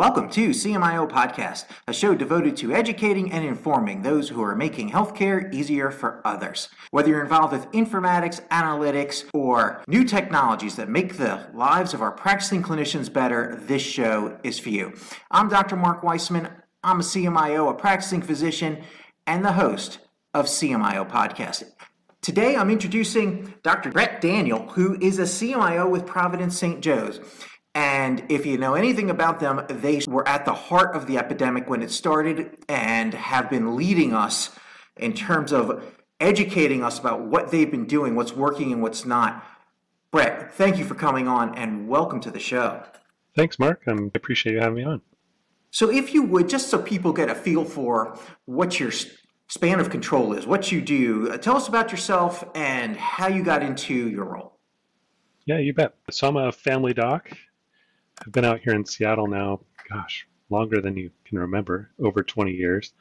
Welcome to CMIO Podcast, a show devoted to educating and informing those who are making healthcare easier for others. Whether you're involved with informatics, analytics, or new technologies that make the lives of our practicing clinicians better, this show is for you. I'm Dr. Mark Weisman. I'm a CMIO, a practicing physician, and the host of CMIO Podcast. Today I'm introducing Dr. Brett Daniel, who is a CMIO with Providence St. Joe's. And if you know anything about them, they were at the heart of the epidemic when it started and have been leading us in terms of educating us about what they've been doing, what's working and what's not. Brett, thank you for coming on and welcome to the show. Thanks, Mark. I appreciate you having me on. So, if you would, just so people get a feel for what your span of control is, what you do, uh, tell us about yourself and how you got into your role. Yeah, you bet. So, I'm a family doc. I've been out here in Seattle now, gosh, longer than you can remember, over 20 years.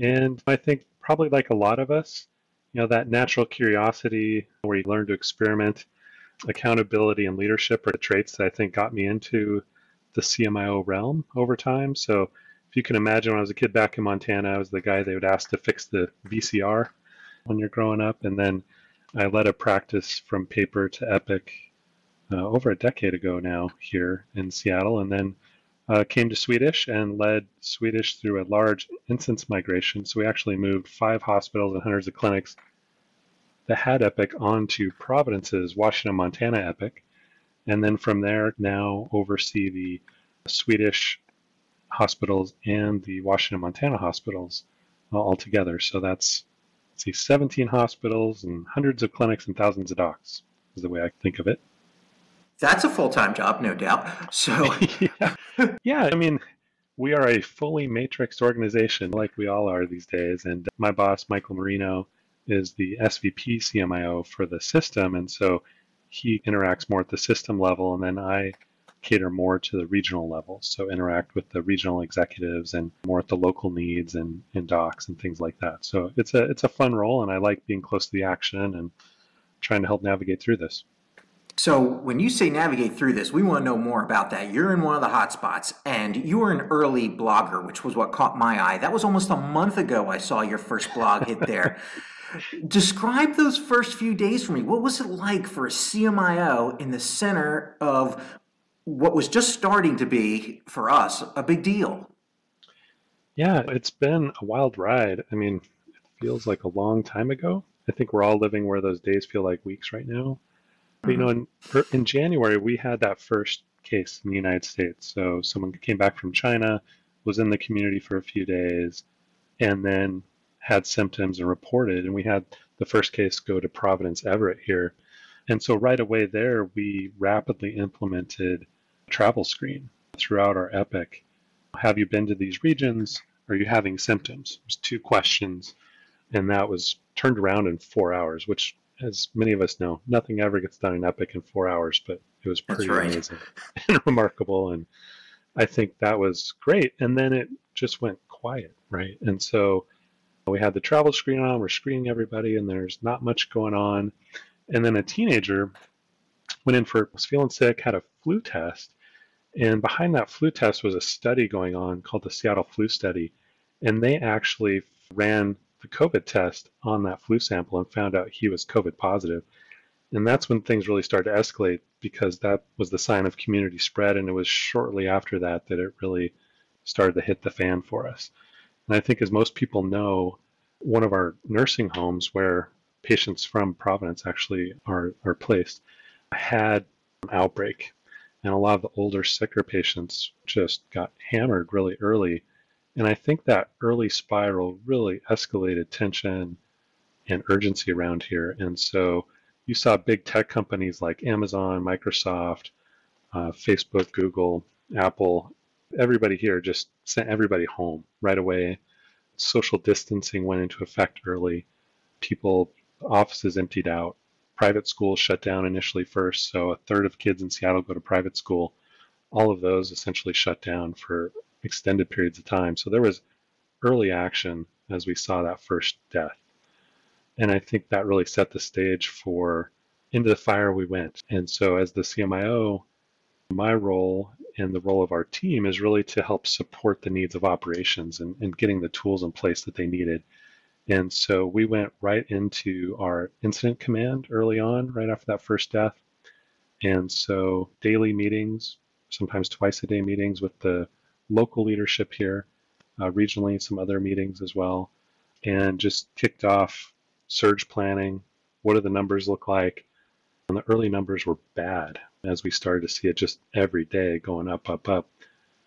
And I think probably like a lot of us, you know, that natural curiosity where you learn to experiment, accountability and leadership are the traits that I think got me into the CMIO realm over time. So if you can imagine when I was a kid back in Montana, I was the guy they would ask to fix the VCR when you're growing up. And then I led a practice from paper to Epic uh, over a decade ago now here in Seattle, and then uh, came to Swedish and led Swedish through a large instance migration. So we actually moved five hospitals and hundreds of clinics that had Epic onto Providence's Washington, Montana Epic, and then from there now oversee the Swedish hospitals and the Washington, Montana hospitals uh, all together. So that's see 17 hospitals and hundreds of clinics and thousands of docs is the way I think of it. That's a full time job, no doubt. So, yeah. yeah, I mean, we are a fully matrixed organization like we all are these days. And my boss, Michael Marino, is the SVP CMIO for the system. And so he interacts more at the system level. And then I cater more to the regional level. So interact with the regional executives and more at the local needs and, and docs and things like that. So it's a it's a fun role and I like being close to the action and trying to help navigate through this. So, when you say navigate through this, we want to know more about that. You're in one of the hotspots, and you were an early blogger, which was what caught my eye. That was almost a month ago I saw your first blog hit there. Describe those first few days for me. What was it like for a CMIO in the center of what was just starting to be, for us, a big deal? Yeah, it's been a wild ride. I mean, it feels like a long time ago. I think we're all living where those days feel like weeks right now. But, you know, mm-hmm. in, in January, we had that first case in the United States. So someone came back from China, was in the community for a few days, and then had symptoms and reported. And we had the first case go to Providence Everett here. And so right away there, we rapidly implemented travel screen throughout our epic. Have you been to these regions? Are you having symptoms? There's two questions. And that was turned around in four hours, which as many of us know, nothing ever gets done in Epic in four hours, but it was pretty right. amazing and remarkable. And I think that was great. And then it just went quiet, right? And so we had the travel screen on, we're screening everybody, and there's not much going on. And then a teenager went in for, was feeling sick, had a flu test. And behind that flu test was a study going on called the Seattle Flu Study. And they actually ran the COVID test on that flu sample and found out he was COVID positive. And that's when things really started to escalate because that was the sign of community spread. And it was shortly after that that it really started to hit the fan for us. And I think, as most people know, one of our nursing homes where patients from Providence actually are, are placed had an outbreak. And a lot of the older, sicker patients just got hammered really early and I think that early spiral really escalated tension and urgency around here. And so you saw big tech companies like Amazon, Microsoft, uh, Facebook, Google, Apple, everybody here just sent everybody home right away. Social distancing went into effect early. People, offices emptied out. Private schools shut down initially first. So a third of kids in Seattle go to private school. All of those essentially shut down for extended periods of time. So there was early action as we saw that first death. And I think that really set the stage for into the fire we went. And so as the CMIO, My role and the role of our team is really to help support the needs of operations and, and getting the tools in place that they needed. And so we went right into our incident command early on, right after that first death. And so daily meetings, sometimes twice a day meetings with the local leadership here, uh, regionally, some other meetings as well, and just kicked off surge planning. What do the numbers look like? And the early numbers were bad as we started to see it just every day going up, up, up,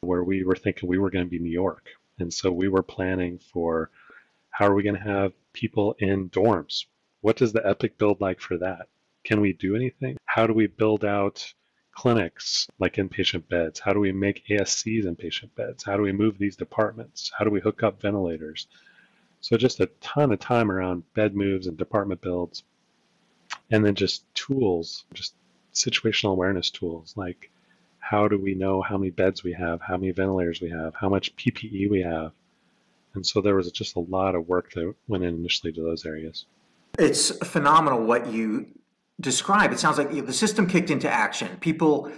where we were thinking we were going to be New York. And so we were planning for how are we going to have people in dorms? What does the Epic build like for that? Can we do anything? How do we build out clinics like inpatient beds? How do we make ASCs inpatient beds? How do we move these departments? How do we hook up ventilators? So just a ton of time around bed moves and department builds. And then just tools, just situational awareness tools like how do we know how many beds we have, how many ventilators we have, how much PPE we have. And so there was just a lot of work that went in initially to those areas. It's phenomenal what you describe. It sounds like the system kicked into action. People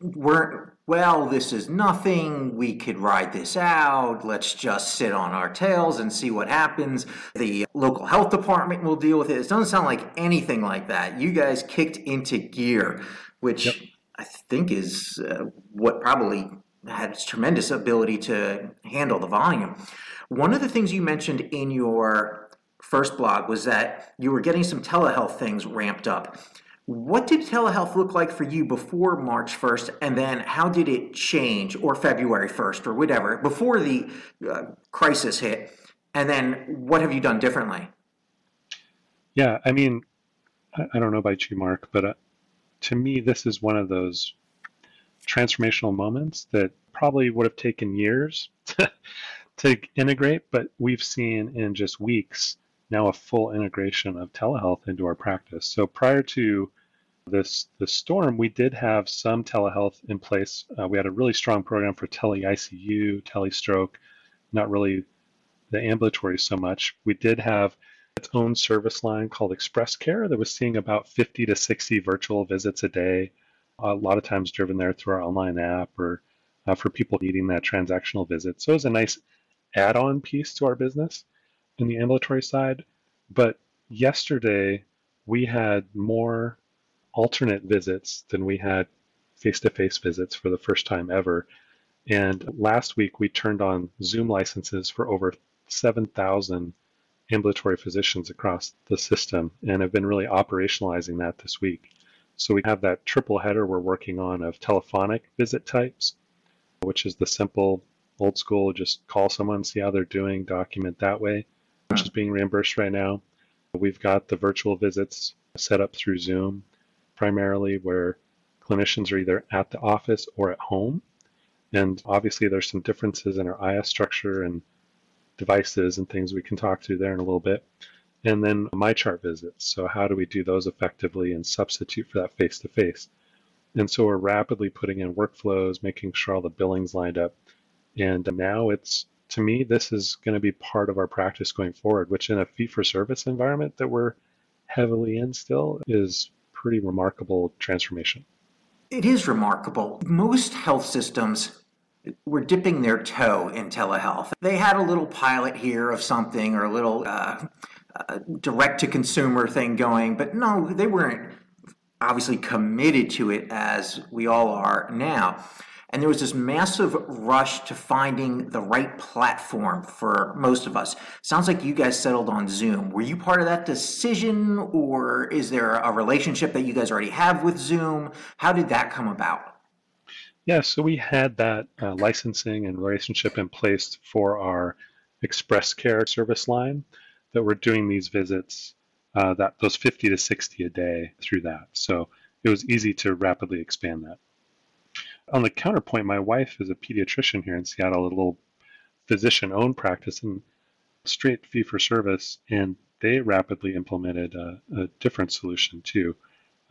weren't, well, this is nothing. We could ride this out. Let's just sit on our tails and see what happens. The local health department will deal with it. It doesn't sound like anything like that. You guys kicked into gear, which yep. I think is uh, what probably had its tremendous ability to handle the volume. One of the things you mentioned in your first blog was that you were getting some telehealth things ramped up. What did telehealth look like for you before March 1st, and then how did it change, or February 1st, or whatever, before the uh, crisis hit? And then what have you done differently? Yeah, I mean, I don't know about you, Mark, but uh, to me, this is one of those transformational moments that probably would have taken years to, to integrate, but we've seen in just weeks now a full integration of telehealth into our practice. So prior to this the storm, we did have some telehealth in place. Uh, we had a really strong program for tele ICU, telestroke, not really the ambulatory so much. We did have its own service line called Express Care that was seeing about 50 to 60 virtual visits a day, a lot of times driven there through our online app or uh, for people needing that transactional visit. So it was a nice add on piece to our business in the ambulatory side. But yesterday, we had more alternate visits than we had face to face visits for the first time ever. And last week, we turned on Zoom licenses for over 7,000 ambulatory physicians across the system and have been really operationalizing that this week. So we have that triple header we're working on of telephonic visit types, which is the simple old school just call someone, see how they're doing, document that way which is being reimbursed right now. We've got the virtual visits set up through Zoom, primarily where clinicians are either at the office or at home. And obviously, there's some differences in our IS structure and devices and things we can talk to there in a little bit. And then MyChart visits. So, how do we do those effectively and substitute for that face to face? And so, we're rapidly putting in workflows, making sure all the billings lined up. And now it's to me, this is going to be part of our practice going forward, which in a fee for service environment that we're heavily in still is pretty remarkable transformation. It is remarkable. Most health systems were dipping their toe in telehealth. They had a little pilot here of something or a little uh, uh, direct to consumer thing going, but no, they weren't obviously committed to it as we all are now. And there was this massive rush to finding the right platform for most of us. Sounds like you guys settled on Zoom. Were you part of that decision, or is there a relationship that you guys already have with Zoom? How did that come about? Yeah, so we had that uh, licensing and relationship in place for our Express Care service line that we're doing these visits, uh, that those 50 to 60 a day through that. So it was easy to rapidly expand that. On the counterpoint, my wife is a pediatrician here in Seattle, a little physician owned practice and straight fee for service, and they rapidly implemented a, a different solution too.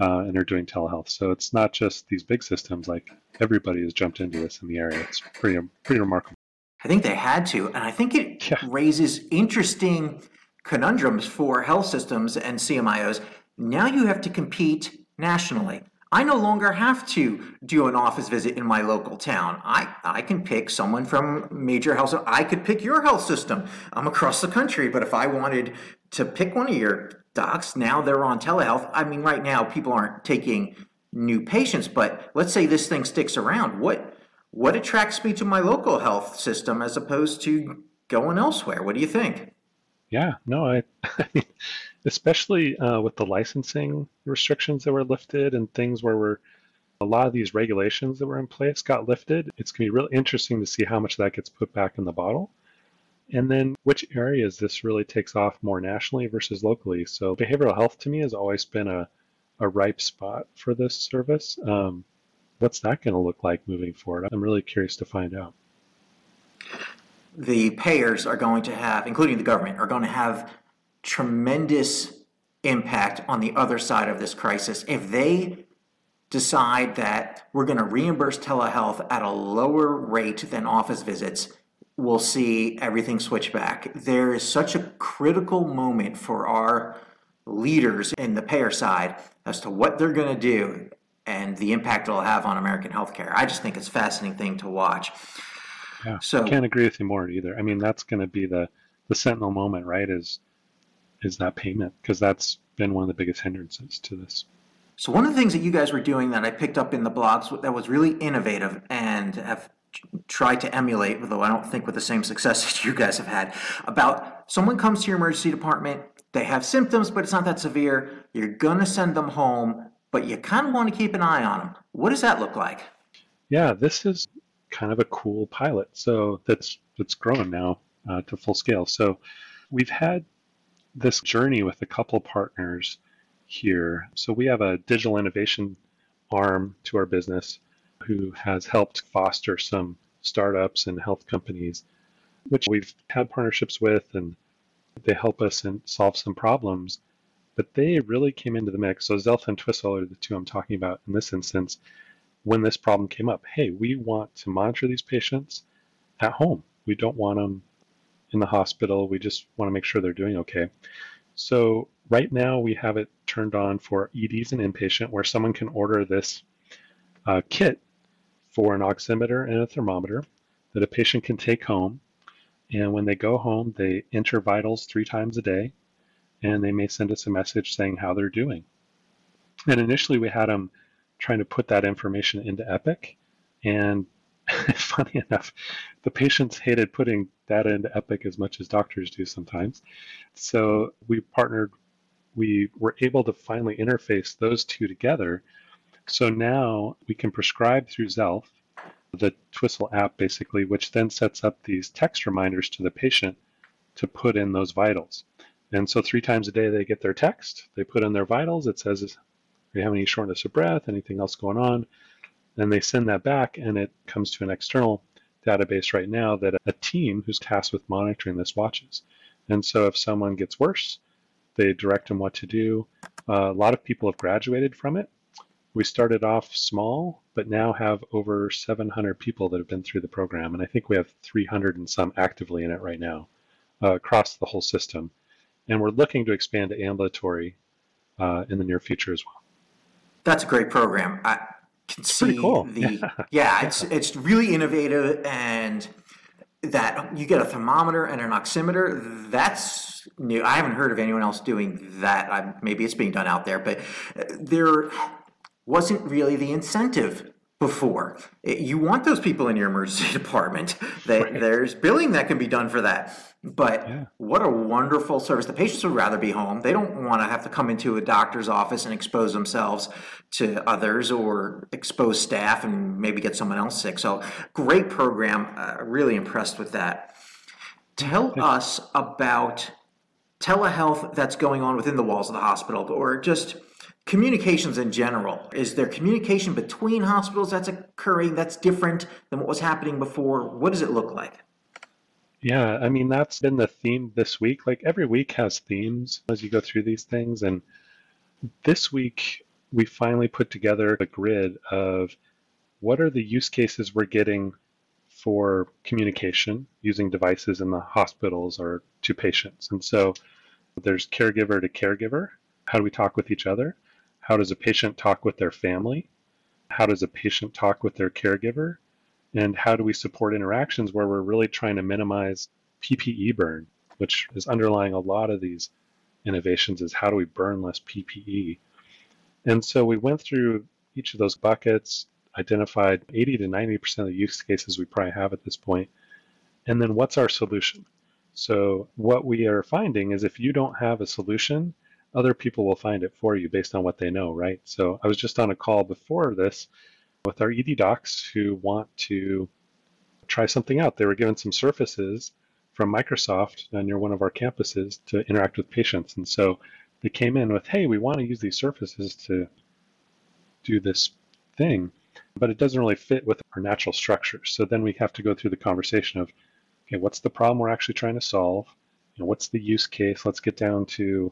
Uh, and are doing telehealth. So it's not just these big systems. Like everybody has jumped into this in the area. It's pretty pretty remarkable. I think they had to, and I think it yeah. raises interesting conundrums for health systems and CMIOs. Now you have to compete nationally I no longer have to do an office visit in my local town. I, I can pick someone from major health. I could pick your health system. I'm across the country, but if I wanted to pick one of your docs, now they're on telehealth. I mean, right now people aren't taking new patients, but let's say this thing sticks around. What what attracts me to my local health system as opposed to going elsewhere? What do you think? Yeah, no, I, especially uh, with the licensing restrictions that were lifted and things where we're a lot of these regulations that were in place got lifted. It's going to be really interesting to see how much that gets put back in the bottle. And then which areas this really takes off more nationally versus locally. So behavioral health to me has always been a, a ripe spot for this service. Um, what's that going to look like moving forward? I'm really curious to find out. The payers are going to have, including the government, are going to have tremendous impact on the other side of this crisis. If they decide that we're going to reimburse telehealth at a lower rate than office visits, we'll see everything switch back. There is such a critical moment for our leaders in the payer side as to what they're going to do and the impact it'll have on American healthcare. I just think it's a fascinating thing to watch. Yeah, so I can't agree with you more either. I mean, that's going to be the the sentinel moment, right? Is is that payment because that's been one of the biggest hindrances to this. So one of the things that you guys were doing that I picked up in the blogs that was really innovative and have tried to emulate, though I don't think with the same success that you guys have had, about someone comes to your emergency department, they have symptoms, but it's not that severe. You're gonna send them home, but you kind of want to keep an eye on them. What does that look like? Yeah, this is kind of a cool pilot. So that's that's growing now uh, to full scale. So we've had this journey with a couple partners here. So we have a digital innovation arm to our business who has helped foster some startups and health companies, which we've had partnerships with, and they help us and solve some problems. But they really came into the mix. So Xealth and Twistle are the two I'm talking about in this instance. When this problem came up, hey, we want to monitor these patients at home. We don't want them in the hospital. We just want to make sure they're doing okay. So right now we have it turned on for EDs and inpatient where someone can order this uh, kit for an oximeter and a thermometer that a patient can take home. And when they go home, they enter vitals three times a day and they may send us a message saying how they're doing. And initially we had them trying to put that information into Epic and funny enough, the patients hated putting data into Epic as much as doctors do sometimes. So we partnered, we were able to finally interface those two together. So now we can prescribe through Xealth, the Twistle app basically, which then sets up these text reminders to the patient to put in those vitals. And so three times a day they get their text, they put in their vitals, it says, do you have any shortness of breath, anything else going on? Then they send that back and it comes to an external database right now that a team who's tasked with monitoring this watches. And so if someone gets worse, they direct them what to do. Uh, a lot of people have graduated from it. We started off small, but now have over 700 people that have been through the program. And I think we have 300 and some actively in it right now uh, across the whole system. And we're looking to expand to ambulatory uh, in the near future as well. That's a great program. I, can it's see cool. the yeah, it's it's really innovative and that you get a thermometer and an oximeter that's new i haven't heard of anyone else doing that I, maybe it's being done out there but there wasn't really the incentive before. You want those people in your emergency department. right. There's billing that can be done for that. But yeah. what a wonderful service. The patients would rather be home. They don't want to have to come into a doctor's office and expose themselves to others or expose staff and maybe get someone else sick. So, great program. Uh, really impressed with that. Tell us about telehealth that's going on within the walls of the hospital or just communications in general is there communication between hospitals that's occurring that's different than what was happening before? What does it look like? Yeah i mean that's been the theme this week. Like every week has themes as you go through these things. And this week we finally put together a grid of what are the use cases we're getting for communication using devices in the hospitals or to patients. And so there's caregiver to caregiver. How do we talk with each other How does a patient talk with their family? How does a patient talk with their caregiver? And how do we support interactions where we're really trying to minimize PPE burn, which is underlying a lot of these innovations is how do we burn less PPE? And so we went through each of those buckets, identified 80 to 90% of the use cases we probably have at this point, and then what's our solution? So what we are finding is if you don't have a solution, other people will find it for you based on what they know, right? So I was just on a call before this with our ED docs who want to try something out. They were given some surfaces from Microsoft near one of our campuses to interact with patients. And so they came in with, hey, we want to use these surfaces to do this thing, but it doesn't really fit with our natural structure. So then we have to go through the conversation of, okay, what's the problem we're actually trying to solve? You know, what's the use case? Let's get down to,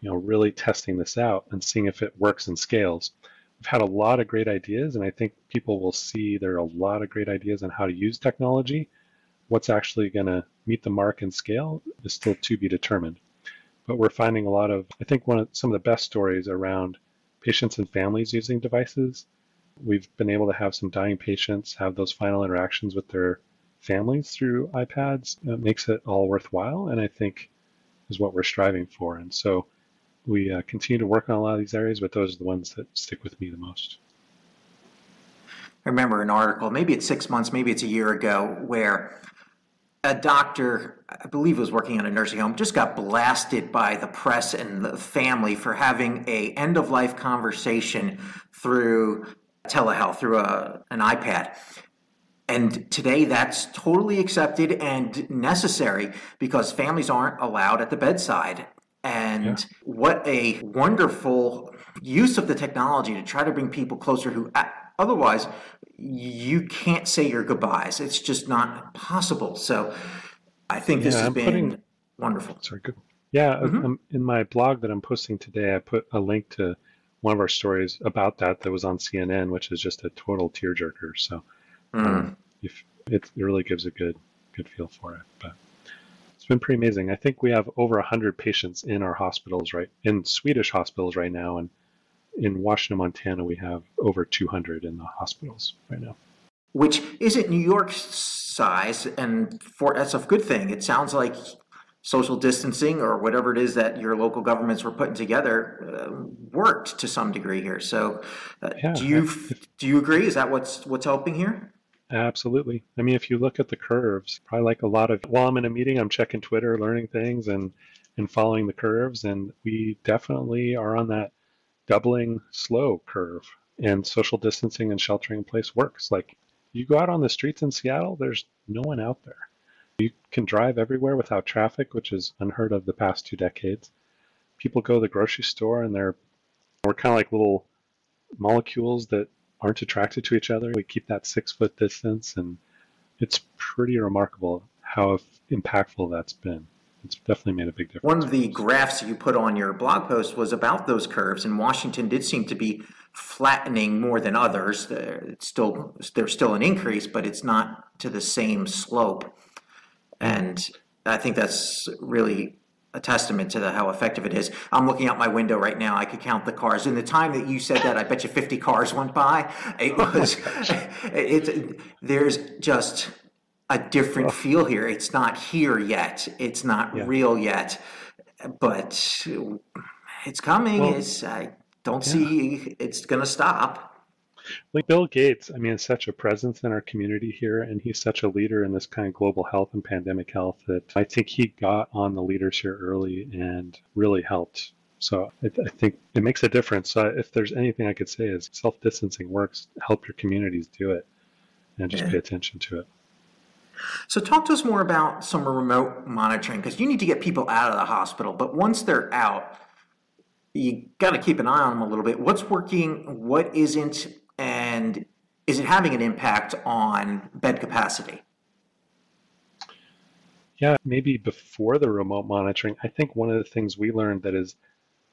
you know, really testing this out and seeing if it works and scales. We've had a lot of great ideas, and I think people will see there are a lot of great ideas on how to use technology. What's actually going to meet the mark and scale is still to be determined. But we're finding a lot of, I think, one of some of the best stories around patients and families using devices. We've been able to have some dying patients have those final interactions with their families through iPads. It makes it all worthwhile, and I think is what we're striving for. And so we uh, continue to work on a lot of these areas, but those are the ones that stick with me the most. I remember an article, maybe it's six months, maybe it's a year ago, where a doctor, I believe was working in a nursing home, just got blasted by the press and the family for having a end of life conversation through telehealth, through a, an iPad. And today that's totally accepted and necessary because families aren't allowed at the bedside. And yeah. what a wonderful use of the technology to try to bring people closer who otherwise you can't say your goodbyes. It's just not possible. So I think this yeah, has I'm been putting, wonderful. Sorry, good. Yeah, mm-hmm. Um, in my blog that I'm posting today, I put a link to one of our stories about that that was on CNN, which is just a total tearjerker. So mm. um, if, it really gives a good good feel for it. But it's been pretty amazing. I think we have over 100 patients in our hospitals right in Swedish hospitals right now, and in Washington, Montana, we have over 200 in the hospitals right now. Which isn't New York's size, and for that's a good thing. It sounds like social distancing or whatever it is that your local governments were putting together uh, worked to some degree here. So, uh, yeah, do you do you agree? Is that what's what's helping here? Absolutely. I mean, if you look at the curves, probably like a lot of while I'm in a meeting, I'm checking Twitter, learning things, and and following the curves, and we definitely are on that doubling slow curve and social distancing and sheltering in place works. Like you go out on the streets in Seattle, there's no one out there. You can drive everywhere without traffic, which is unheard of the past two decades. People go to the grocery store and they're we're kind of like little molecules that aren't attracted to each other. We keep that six foot distance, and it's pretty remarkable how impactful that's been it's definitely made a big difference. One of the graphs you put on your blog post was about those curves, and Washington did seem to be flattening more than others. It's still there's still an increase, but it's not to the same slope. And I think that's really a testament to the, how effective it is. I'm looking out my window right now. I could count the cars. In the time that you said that, I bet you 50 cars went by. It was. it's there's just a different feel here. It's not here yet. It's not yeah. real yet, but it's coming. Well, it's I don't yeah. see it's going to stop. Like Bill Gates, I mean, is such a presence in our community here, and he's such a leader in this kind of global health and pandemic health that I think he got on the leaders here early and really helped. So I, I think it makes a difference. Uh, if there's anything I could say is self distancing works. Help your communities do it, and just yeah. pay attention to it. So, talk to us more about some remote monitoring because you need to get people out of the hospital. But once they're out, you got to keep an eye on them a little bit. What's working, what isn't, and is it having an impact on bed capacity? Yeah, maybe before the remote monitoring, I think one of the things we learned that is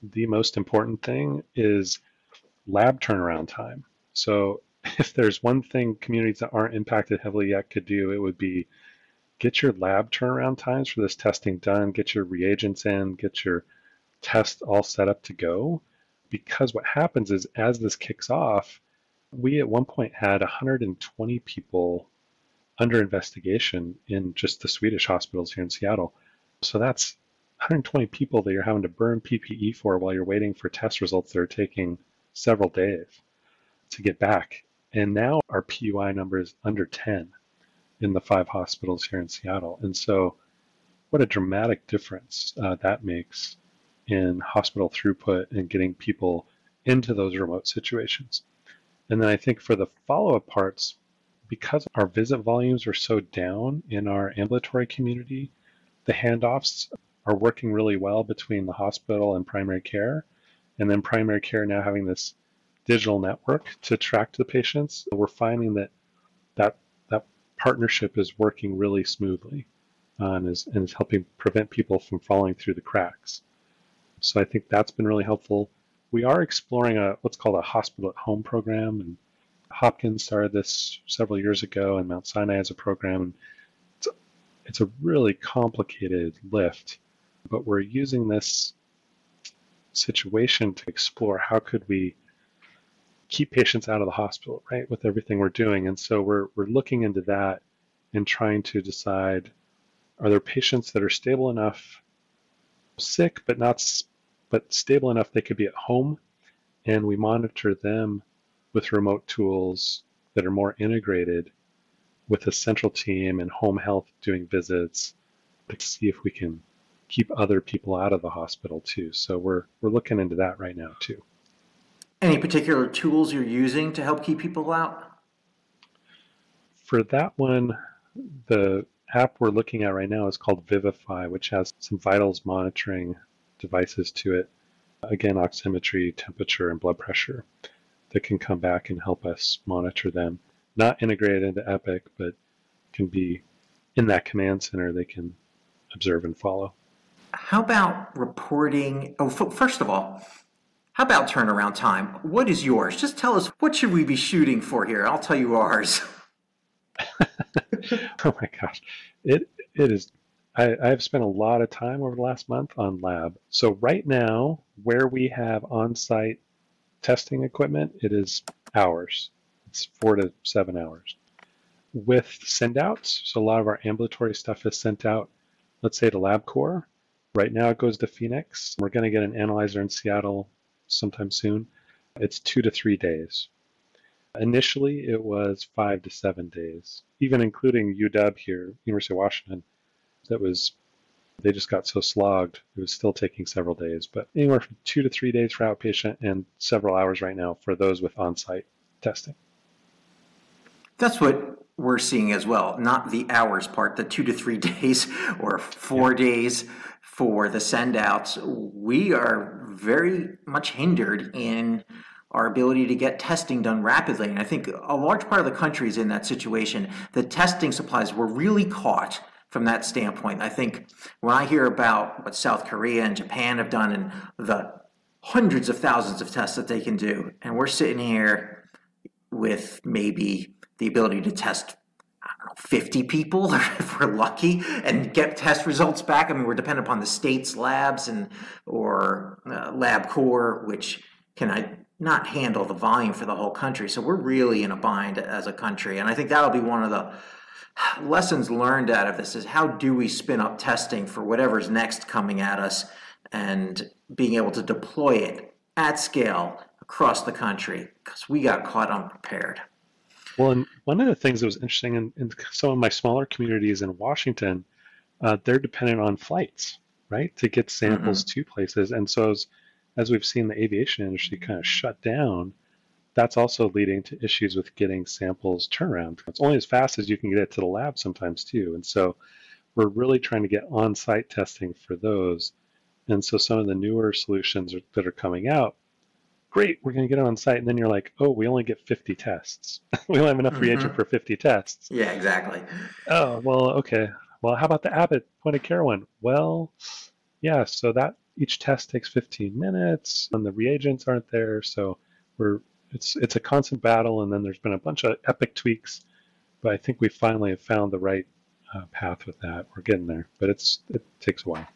the most important thing is lab turnaround time. So if there's one thing communities that aren't impacted heavily yet could do, it would be get your lab turnaround times for this testing done, get your reagents in, get your test all set up to go. because what happens is as this kicks off, we at one point had 120 people under investigation in just the Swedish hospitals here in Seattle. So that's 120 people that you're having to burn PPE for while you're waiting for test results that are taking several days to get back. And now our PUI number is under 10 in the five hospitals here in Seattle. And so, what a dramatic difference uh, that makes in hospital throughput and getting people into those remote situations. And then I think for the follow up parts, because our visit volumes are so down in our ambulatory community, the handoffs are working really well between the hospital and primary care. And then primary care now having this digital network to track the patients, we're finding that that, that partnership is working really smoothly uh, and, is, and is helping prevent people from falling through the cracks. So I think that's been really helpful. We are exploring a what's called a hospital at home program, and Hopkins started this several years ago, and Mount Sinai has a program. And it's, it's a really complicated lift, but we're using this situation to explore how could we keep patients out of the hospital, right, with everything we're doing. And so we're, we're looking into that and trying to decide are there patients that are stable enough, sick, but not but stable enough they could be at home, and we monitor them with remote tools that are more integrated with a central team and home health doing visits to see if we can keep other people out of the hospital too. So we're we're looking into that right now too. Any particular tools you're using to help keep people out? For that one, the app we're looking at right now is called Vivify, which has some vitals monitoring devices to it. Again, oximetry, temperature, and blood pressure that can come back and help us monitor them. Not integrated into Epic, but can be in that command center they can observe and follow. How about reporting? Oh, first of all, how about turnaround time? What is yours? Just tell us what should we be shooting for here. I'll tell you ours. oh my gosh, it it is. I, I've spent a lot of time over the last month on lab. So right now, where we have on-site testing equipment, it is hours. It's four to seven hours. With sendouts, so a lot of our ambulatory stuff is sent out, let's say to LabCorp. Right now it goes to Phoenix. We're going to get an analyzer in Seattle sometime soon. It's two to three days. Initially, it was five to seven days, even including UW here, University of Washington. That was, they just got so slogged, it was still taking several days, but anywhere from two to three days for outpatient and several hours right now for those with on site testing. That's what we're seeing as well, not the hours part, the two to three days or four yeah. days for the send outs We are very much hindered in our ability to get testing done rapidly. And I think a large part of the country is in that situation. The testing supplies were really caught from that standpoint. I think when I hear about what South Korea and Japan have done and the hundreds of thousands of tests that they can do, and we're sitting here with maybe the ability to test know, 50 people if we're lucky and get test results back. I mean, we're dependent upon the state's labs and or uh, LabCorp, which can I not handle the volume for the whole country. So we're really in a bind as a country, and I think that'll be one of the lessons learned out of this is how do we spin up testing for whatever's next coming at us and being able to deploy it at scale across the country because we got caught unprepared. Well, and one of the things that was interesting in, in some of my smaller communities in Washington, uh, they're dependent on flights, right, to get samples mm-hmm. to places. And so, as, as we've seen the aviation industry kind of shut down, that's also leading to issues with getting samples turnaround. It's only as fast as you can get it to the lab sometimes, too. And so, we're really trying to get on site testing for those. And so, some of the newer solutions that are coming out great, we're going to get it on site. And then you're like, oh, we only get 50 tests. we only have enough mm-hmm. reagent for 50 tests. Yeah, exactly. Oh, well, okay. Well, how about the Abbott point of care one? Well, yeah, so that each test takes 15 minutes and the reagents aren't there. So we're it's it's a constant battle. And then there's been a bunch of epic tweaks, but I think we finally have found the right uh, path with that. We're getting there, but it's it takes a while.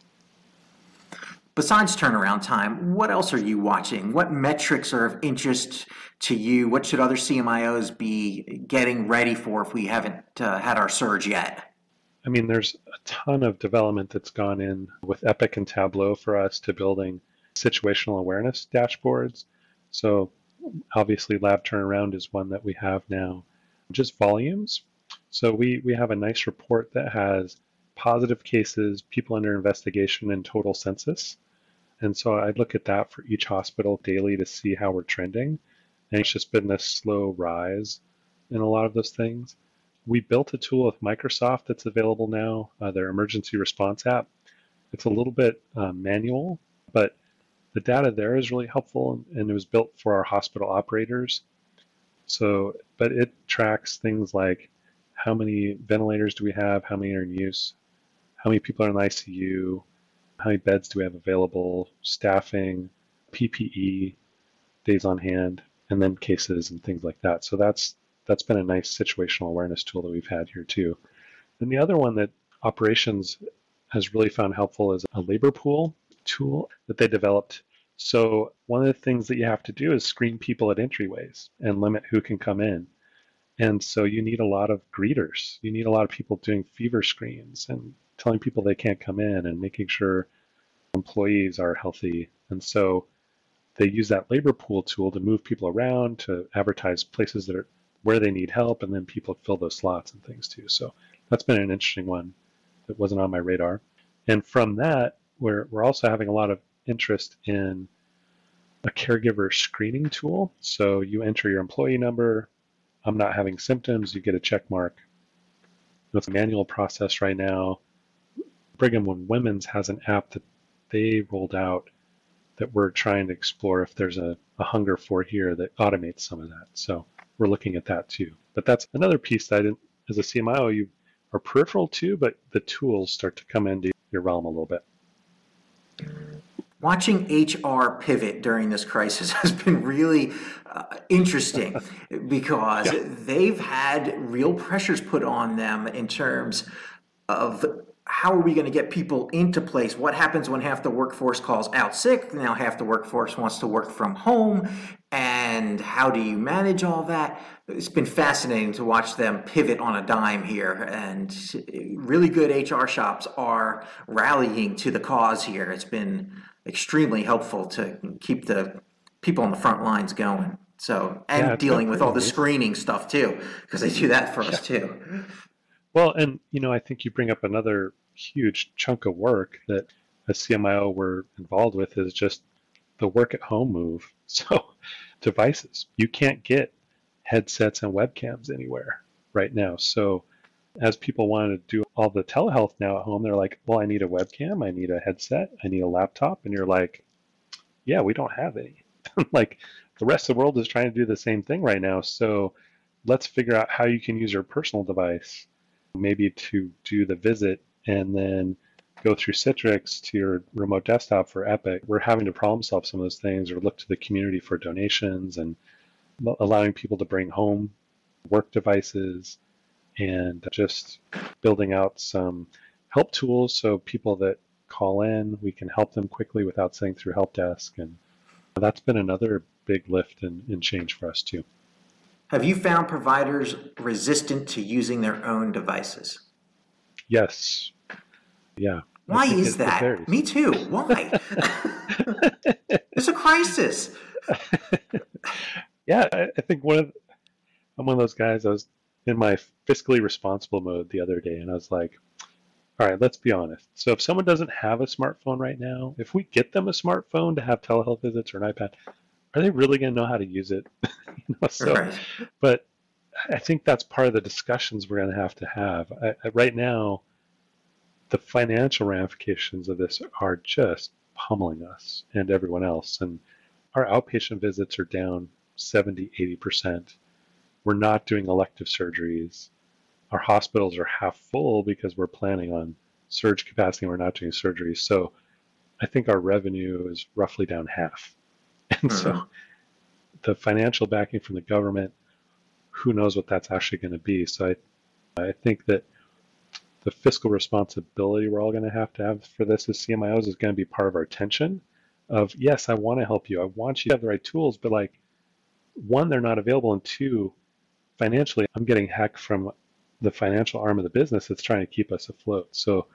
Besides turnaround time, what else are you watching? What metrics are of interest to you? What should other CMIOs be getting ready for if we haven't uh, had our surge yet? I mean, there's a ton of development that's gone in with Epic and Tableau for us to building situational awareness dashboards. So, obviously, lab turnaround is one that we have now. Just volumes. So, we, we have a nice report that has positive cases, people under investigation, and total census. And so I'd look at that for each hospital daily to see how we're trending. And it's just been this slow rise in a lot of those things. We built a tool with Microsoft that's available now, uh, their emergency response app. It's a little bit uh, manual, but the data there is really helpful and it was built for our hospital operators. So, but it tracks things like how many ventilators do we have, how many are in use, how many people are in the ICU, how many beds do we have available, staffing, PPE, days on hand, and then cases and things like that. So that's that's been a nice situational awareness tool that we've had here too. And the other one that operations has really found helpful is a labor pool tool that they developed. So one of the things that you have to do is screen people at entryways and limit who can come in. And so you need a lot of greeters. You need a lot of people doing fever screens and telling people they can't come in and making sure employees are healthy. And so they use that labor pool tool to move people around, to advertise places that are where they need help, and then people fill those slots and things too. So that's been an interesting one that wasn't on my radar. And from that, we're, we're also having a lot of interest in a caregiver screening tool. So you enter your employee number. I'm not having symptoms, you get a check mark. It's a manual process right now. Brigham and Women's has an app that they rolled out that we're trying to explore if there's a, a hunger for here that automates some of that. So we're looking at that too. But that's another piece that as a CMIO you are peripheral to, but the tools start to come into your realm a little bit. Watching HR pivot during this crisis has been really uh, interesting because yeah. they've had real pressures put on them in terms of how are we going to get people into place? What happens when half the workforce calls out sick? Now half the workforce wants to work from home. And how do you manage all that? It's been fascinating to watch them pivot on a dime here. And really good HR shops are rallying to the cause here. It's been extremely helpful to keep the people on the front lines going. So, and yeah, dealing with all the screening stuff too, because they do that for yeah. us too. Well, and you know, I think you bring up another huge chunk of work that as CMIO we're involved with is just the work at home move. So devices, you can't get headsets and webcams anywhere right now. So as people want to do all the telehealth now at home, they're like, well, I need a webcam, I need a headset, I need a laptop. And you're like, yeah, we don't have any. like the rest of the world is trying to do the same thing right now. So let's figure out how you can use your personal device maybe to do the visit and then go through Citrix to your remote desktop for Epic, we're having to problem solve some of those things or look to the community for donations and allowing people to bring home work devices and just building out some help tools so people that call in, we can help them quickly without sitting through help desk. And that's been another big lift and, and change for us too. Have you found providers resistant to using their own devices? Yes. Yeah. Why is that? Me too. Why? it's a crisis. yeah, I, I think one of I'm one of those guys. I was in my fiscally responsible mode the other day, and I was like, all right, let's be honest. So if someone doesn't have a smartphone right now, if we get them a smartphone to have telehealth visits or an iPad, are they really going to know how to use it? you know, so, right. but I think that's part of the discussions we're going to have to have. I, I, right now, the financial ramifications of this are just pummeling us and everyone else. And our outpatient visits are down 70, 80%. We're not doing elective surgeries. Our hospitals are half full because we're planning on surge capacity. We're not doing surgeries. So I think our revenue is roughly down half. And mm-hmm. so the financial backing from the government, who knows what that's actually going to be. So I, I think that the fiscal responsibility we're all going to have to have for this as CMIOs is going to be part of our tension of yes, I want to help you. I want you to have the right tools, but like one, they're not available, and two, financially, I'm getting heck from the financial arm of the business that's trying to keep us afloat. So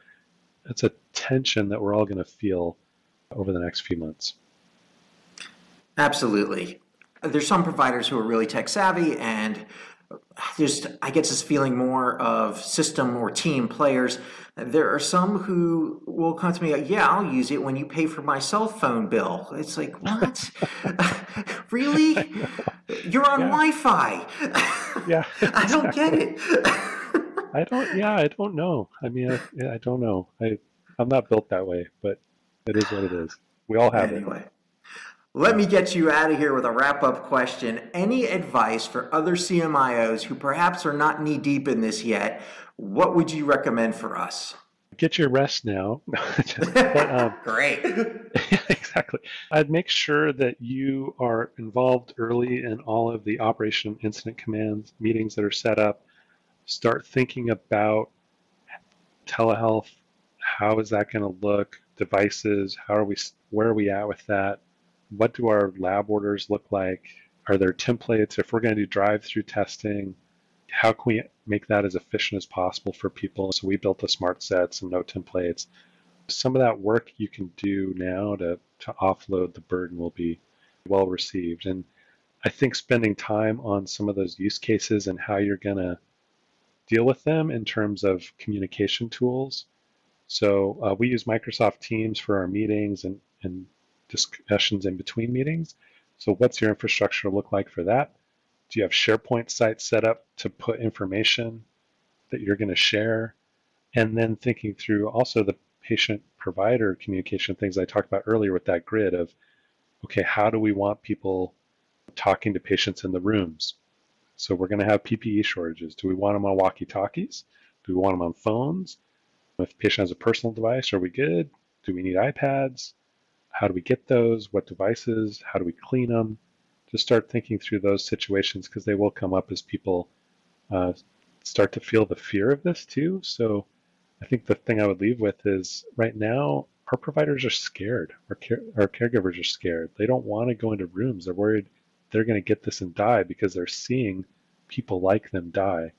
it's a tension that we're all going to feel over the next few months. Absolutely. There's some providers who are really tech savvy and just I get this feeling more of system or team players. There are some who will come to me, yeah, I'll use it when you pay for my cell phone bill. It's like, what? really? You're on yeah. Wi-Fi. yeah, exactly. I don't get it. I don't. Yeah, I don't know. I mean, I, I don't know. I I'm not built that way, but it is what it is. We all have anyway. it. Let me get you out of here with a wrap up question. Any advice for other CMIOs who perhaps are not knee deep in this yet? What would you recommend for us? Get your rest now. but, um, Great. exactly. I'd make sure that you are involved early in all of the operation incident commands meetings that are set up. Start thinking about telehealth. How is that going to look? Devices. How are we? Where are we at with that? What do our lab orders look like? Are there templates? If we're going to do drive-through testing, how can we make that as efficient as possible for people? So we built the smart sets and no templates. Some of that work you can do now to, to offload the burden will be well received. And I think spending time on some of those use cases and how you're going to deal with them in terms of communication tools. So uh, we use Microsoft Teams for our meetings and, and discussions in between meetings. So what's your infrastructure look like for that? Do you have SharePoint sites set up to put information that you're going to share? And then thinking through also the patient provider communication things I talked about earlier with that grid of, okay, how do we want people talking to patients in the rooms? So we're going to have PPE shortages. Do we want them on walkie-talkies? Do we want them on phones? If the patient has a personal device, are we good? Do we need iPads? How do we get those? What devices? How do we clean them? Just start thinking through those situations because they will come up as people uh, start to feel the fear of this too. So I think the thing I would leave with is right now, our providers are scared. Our, care, our caregivers are scared. They don't want to go into rooms. They're worried they're going to get this and die because they're seeing people like them die.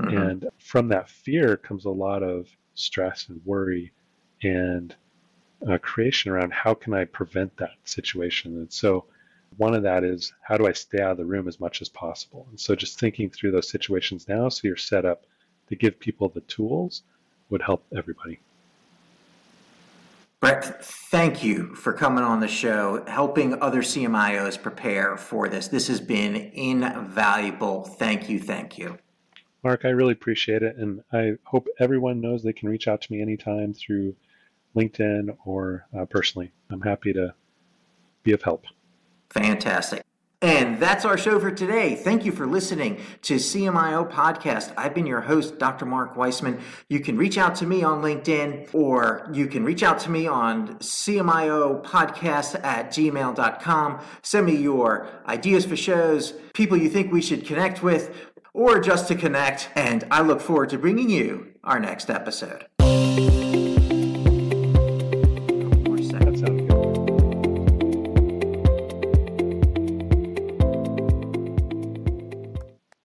Mm-hmm. And from that fear comes a lot of stress and worry and uh, creation around how can I prevent that situation. And so one of that is how do I stay out of the room as much as possible? And so just thinking through those situations now so you're set up to give people the tools would help everybody. Brett, thank you for coming on the show, helping other CMIOs prepare for this. This has been invaluable. Thank you. Thank you. Mark, I really appreciate it. And I hope everyone knows they can reach out to me anytime through LinkedIn or uh, personally. I'm happy to be of help. Fantastic. And that's our show for today. Thank you for listening to CMIO Podcast. I've been your host, Dr. Mark Weisman. You can reach out to me on LinkedIn or you can reach out to me on CMIO Podcast at gmail.com. Send me your ideas for shows, people you think we should connect with, or just to connect. And I look forward to bringing you our next episode.